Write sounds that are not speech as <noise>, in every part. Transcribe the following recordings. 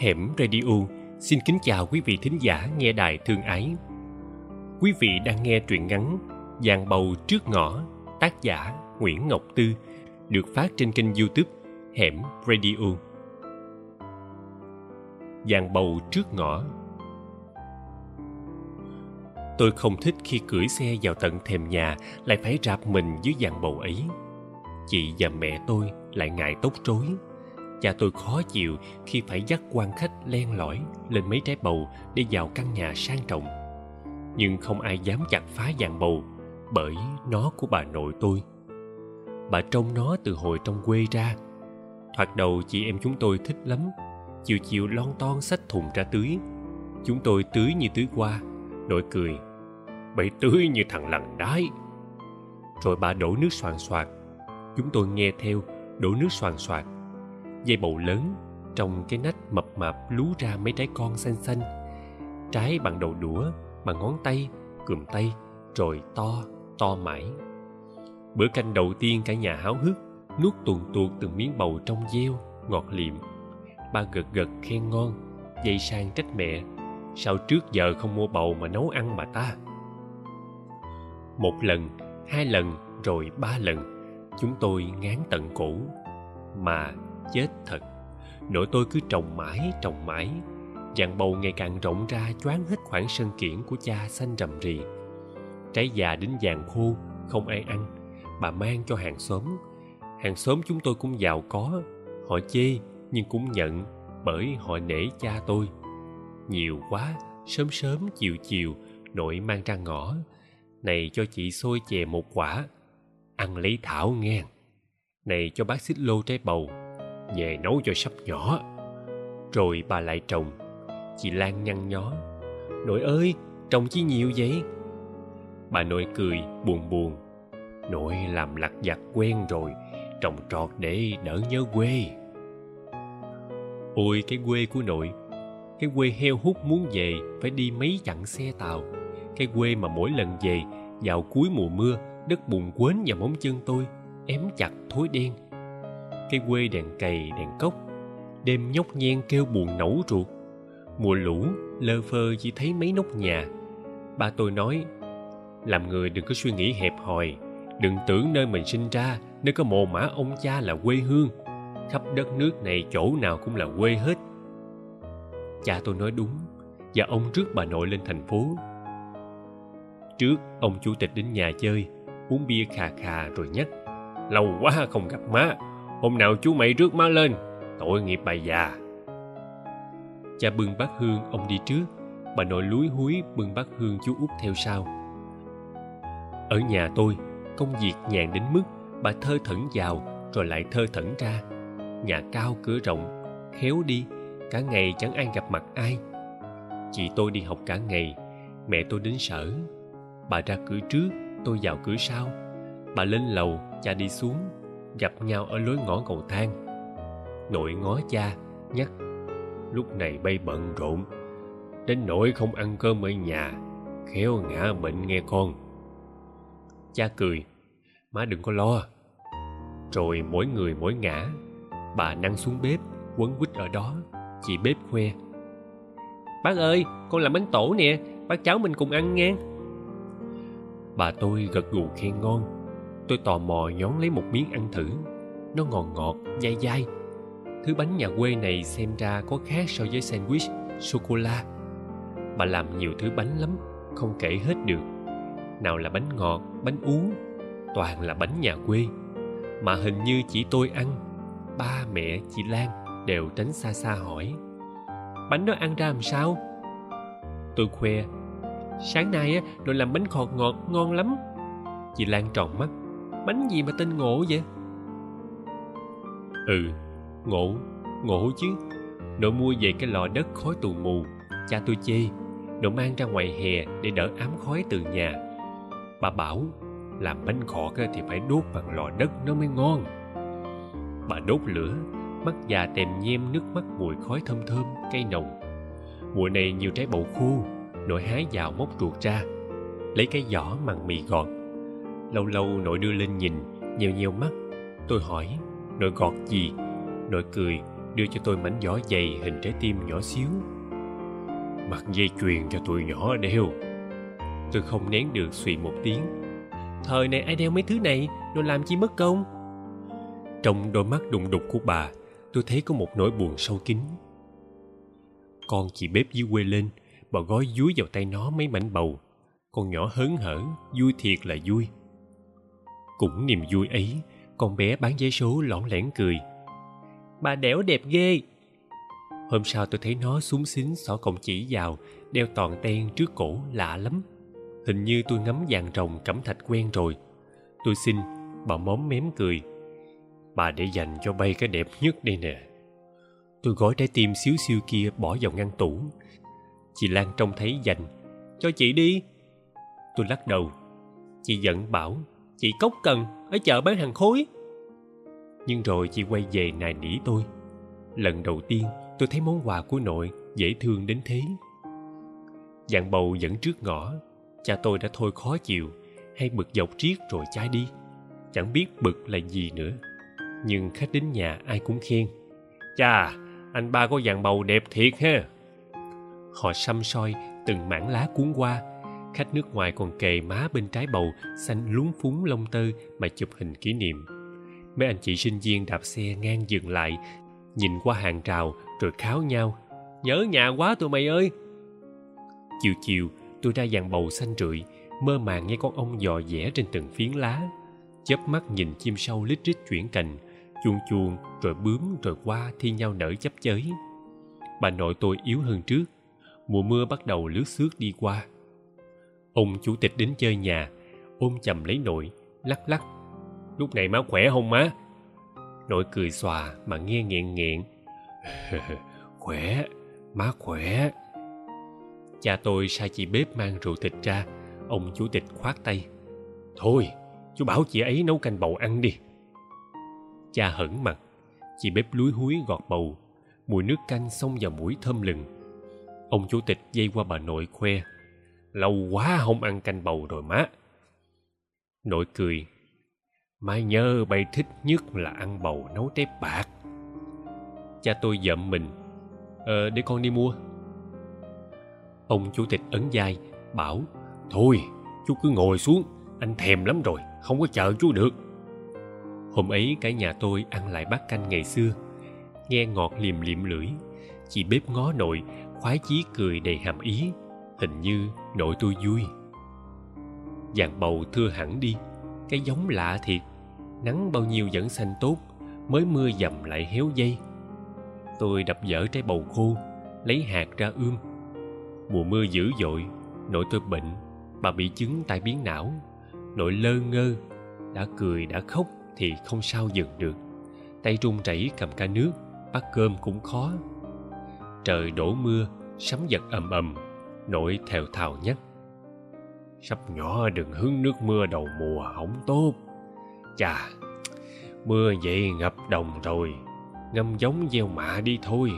Hẻm Radio xin kính chào quý vị thính giả nghe đài thương ái. Quý vị đang nghe truyện ngắn Giàn bầu trước ngõ, tác giả Nguyễn Ngọc Tư, được phát trên kênh YouTube Hẻm Radio. Giàn bầu trước ngõ Tôi không thích khi cưỡi xe vào tận thềm nhà lại phải rạp mình dưới dàn bầu ấy. Chị và mẹ tôi lại ngại tóc rối cha tôi khó chịu khi phải dắt quan khách len lỏi lên mấy trái bầu để vào căn nhà sang trọng. Nhưng không ai dám chặt phá dạng bầu, bởi nó của bà nội tôi. Bà trông nó từ hồi trong quê ra. Thoạt đầu chị em chúng tôi thích lắm, chiều chiều lon ton xách thùng ra tưới. Chúng tôi tưới như tưới qua, nội cười, bậy tưới như thằng lằn đái. Rồi bà đổ nước xoàn soạt. Chúng tôi nghe theo, đổ nước xoàn soạt dây bầu lớn trong cái nách mập mạp lú ra mấy trái con xanh xanh. Trái bằng đầu đũa, bằng ngón tay cùm tay, rồi to to mãi. Bữa canh đầu tiên cả nhà háo hức, nuốt tuồn tuột từng miếng bầu trong gieo, ngọt liệm. Ba gật gật khen ngon dây sang trách mẹ. Sao trước giờ không mua bầu mà nấu ăn mà ta? Một lần, hai lần, rồi ba lần, chúng tôi ngán tận cổ. Mà chết thật. Nỗi tôi cứ trồng mãi trồng mãi. Dàn bầu ngày càng rộng ra, choáng hết khoảng sân kiển của cha xanh rầm rì. Trái già đến vàng khô, không ai ăn. Bà mang cho hàng xóm. Hàng xóm chúng tôi cũng giàu có. Họ chê, nhưng cũng nhận, bởi họ nể cha tôi. Nhiều quá, sớm sớm, chiều chiều, nội mang ra ngõ. Này cho chị xôi chè một quả, ăn lấy thảo nghe. Này cho bác xích lô trái bầu về nấu cho sắp nhỏ. Rồi bà lại trồng. Chị lan nhăn nhó. Nội ơi, trồng chi nhiều vậy? Bà nội cười buồn buồn. Nội làm lặt vặt quen rồi, trồng trọt để đỡ nhớ quê. Ôi, cái quê của nội, cái quê heo hút muốn về phải đi mấy chặng xe tàu. Cái quê mà mỗi lần về, vào cuối mùa mưa, đất bùn quến vào móng chân tôi ém chặt thối đen cái quê đèn cày, đèn cốc. Đêm nhóc nhen kêu buồn nẩu ruột. Mùa lũ, lơ phơ chỉ thấy mấy nóc nhà. Ba tôi nói, làm người đừng có suy nghĩ hẹp hòi. Đừng tưởng nơi mình sinh ra, nơi có mồ mã ông cha là quê hương. Khắp đất nước này chỗ nào cũng là quê hết. Cha tôi nói đúng, và ông rước bà nội lên thành phố. Trước, ông chủ tịch đến nhà chơi, uống bia khà khà rồi nhắc, lâu quá không gặp má hôm nào chú mày rước má lên, tội nghiệp bà già. Cha bưng bát hương, ông đi trước. Bà nội lúi húi, bưng bát hương chú út theo sau. Ở nhà tôi, công việc nhàn đến mức bà thơ thẩn vào, rồi lại thơ thẩn ra. Nhà cao cửa rộng, khéo đi, cả ngày chẳng ai gặp mặt ai. Chị tôi đi học cả ngày, mẹ tôi đến sở. Bà ra cửa trước, tôi vào cửa sau. Bà lên lầu, cha đi xuống gặp nhau ở lối ngõ cầu thang. Nội ngó cha nhắc, lúc này bay bận rộn, đến nỗi không ăn cơm ở nhà, khéo ngã bệnh nghe con. Cha cười, má đừng có lo. Rồi mỗi người mỗi ngã, bà năng xuống bếp, quấn quýt ở đó chị bếp khoe. Bác ơi, con làm bánh tổ nè, bác cháu mình cùng ăn nghe. Bà tôi gật gù khen ngon tôi tò mò nhón lấy một miếng ăn thử. Nó ngọt ngọt, dai dai. Thứ bánh nhà quê này xem ra có khác so với sandwich sô cô la bà làm nhiều thứ bánh lắm, không kể hết được. Nào là bánh ngọt, bánh ú, toàn là bánh nhà quê. Mà hình như chỉ tôi ăn, ba mẹ chị lan đều tránh xa xa hỏi. Bánh đó ăn ra làm sao? Tôi khoe. Sáng nay á đội làm bánh khọt ngọt ngon lắm. Chị lan tròn mắt bánh gì mà tên ngộ vậy? Ừ ngộ ngộ chứ. Nội mua về cái lò đất khói tù mù. Cha tôi chê nội mang ra ngoài hè để đỡ ám khói từ nhà. Bà bảo, làm bánh khọt thì phải đốt bằng lò đất nó mới ngon. Bà đốt lửa mắt già tèm nhem nước mắt mùi khói thơm thơm cây nồng. Mùa này nhiều trái bầu khô nội hái vào móc ruột ra. Lấy cái giỏ mằng mì gọt lâu lâu nội đưa lên nhìn, nhiều nhiều mắt. Tôi hỏi, nội gọt gì? Nội cười, đưa cho tôi mảnh giỏ dày hình trái tim nhỏ xíu. Mặc dây chuyền cho tụi nhỏ đeo. Tôi không nén được suy một tiếng. Thời này ai đeo mấy thứ này? Rồi làm chi mất công? Trong đôi mắt đùng đục của bà, tôi thấy có một nỗi buồn sâu kín. Con chị bếp dưới quê lên, bà gói dúi vào tay nó mấy mảnh bầu. Con nhỏ hớn hở, vui thiệt là vui cũng niềm vui ấy. Con bé bán vé số lỏn lẻn cười. Bà đẻo đẹp ghê. Hôm sau tôi thấy nó súng xính xỏ cọng chỉ vào đeo toàn ten trước cổ lạ lắm. Hình như tôi ngắm vàng rồng cẩm thạch quen rồi. Tôi xin bà móm mém cười. Bà để dành cho bay cái đẹp nhất đây nè. Tôi gói trái tim xíu xiu kia bỏ vào ngăn tủ. Chị lan trông thấy dành. Cho chị đi. Tôi lắc đầu. Chị giận bảo chị cốc cần ở chợ bán hàng khối. Nhưng rồi chị quay về nài nỉ tôi. Lần đầu tiên tôi thấy món quà của nội dễ thương đến thế. Dạng bầu dẫn trước ngõ, cha tôi đã thôi khó chịu, hay bực dọc triết rồi chai đi. Chẳng biết bực là gì nữa. Nhưng khách đến nhà ai cũng khen. Chà anh ba có dạng bầu đẹp thiệt ha. Họ xăm soi từng mảng lá cuốn qua khách nước ngoài còn kề má bên trái bầu xanh lúng phúng lông tơ mà chụp hình kỷ niệm. Mấy anh chị sinh viên đạp xe ngang dừng lại, nhìn qua hàng rào rồi kháo nhau, nhớ nhà quá tụi mày ơi. Chiều chiều, tôi ra dàn bầu xanh rượi, mơ màng nghe con ong dò dẻ trên từng phiến lá, chớp mắt nhìn chim sâu lít rít chuyển cành chuồn chuồn rồi bướm rồi qua thi nhau nở chấp chới. Bà nội tôi yếu hơn trước, mùa mưa bắt đầu lướt xước đi qua ông chủ tịch đến chơi nhà, ôm chầm lấy nội, lắc lắc. Lúc này má khỏe không má? Nội cười xòa mà nghe nghiện nghiện <laughs> khỏe, má khỏe. Cha tôi sai chị bếp mang rượu thịt ra, ông chủ tịch khoát tay. Thôi, chú bảo chị ấy nấu canh bầu ăn đi. Cha hẩn mặt, chị bếp lúi húi gọt bầu. Mùi nước canh xông vào mũi thơm lừng. Ông chủ tịch dây qua bà nội khoe lâu quá không ăn canh bầu rồi má. Nội cười, mai nhớ bay thích nhất là ăn bầu nấu tép bạc. Cha tôi giậm mình ờ để con đi mua. Ông chủ tịch ấn vai, bảo, thôi, chú cứ ngồi xuống, anh thèm lắm rồi, không có chờ chú được. Hôm ấy, cả nhà tôi ăn lại bát canh ngày xưa, nghe ngọt liềm liệm lưỡi, chị bếp ngó nội, khoái chí cười đầy hàm ý hình như nội tôi vui. Vàng bầu thưa hẳn đi, cái giống lạ thiệt. Nắng bao nhiêu vẫn xanh tốt, mới mưa dầm lại héo dây. Tôi đập dở trái bầu khô, lấy hạt ra ươm. Mùa mưa dữ dội, nội tôi bệnh, bà bị chứng tai biến não. Nội lơ ngơ, đã cười đã khóc thì không sao dừng được. Tay run rẩy cầm ca nước bắt cơm cũng khó. Trời đổ mưa, sấm giật ầm ầm nội thều thào nhắc sắp nhỏ đừng hứng nước mưa đầu mùa không tốt. Chà, mưa vậy ngập đồng rồi, ngâm giống gieo mạ đi thôi.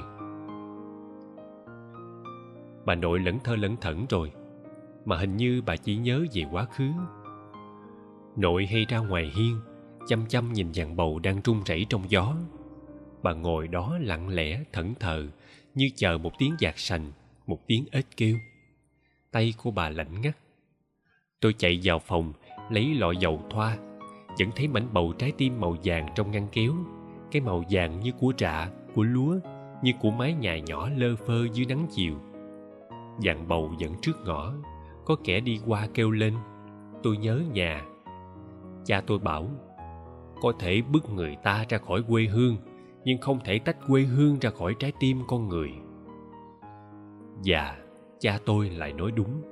Bà nội lẫn thơ lẫn thẩn rồi, mà hình như bà chỉ nhớ về quá khứ. Nội hay ra ngoài hiên, chăm chăm nhìn dàn bầu đang run rẩy trong gió. Bà ngồi đó lặng lẽ, thẫn thờ, như chờ một tiếng giạt sành, một tiếng ếch kêu tay của bà lạnh ngắt. Tôi chạy vào phòng, lấy lọ dầu thoa. Vẫn thấy mảnh bầu trái tim màu vàng trong ngăn kéo. Cái màu vàng như của rạ, của lúa, như của mái nhà nhỏ lơ phơ dưới nắng chiều. Dàn bầu dẫn trước ngõ, có kẻ đi qua kêu lên. Tôi nhớ nhà. Cha tôi bảo, có thể bức người ta ra khỏi quê hương, nhưng không thể tách quê hương ra khỏi trái tim con người. Và cha tôi lại nói đúng.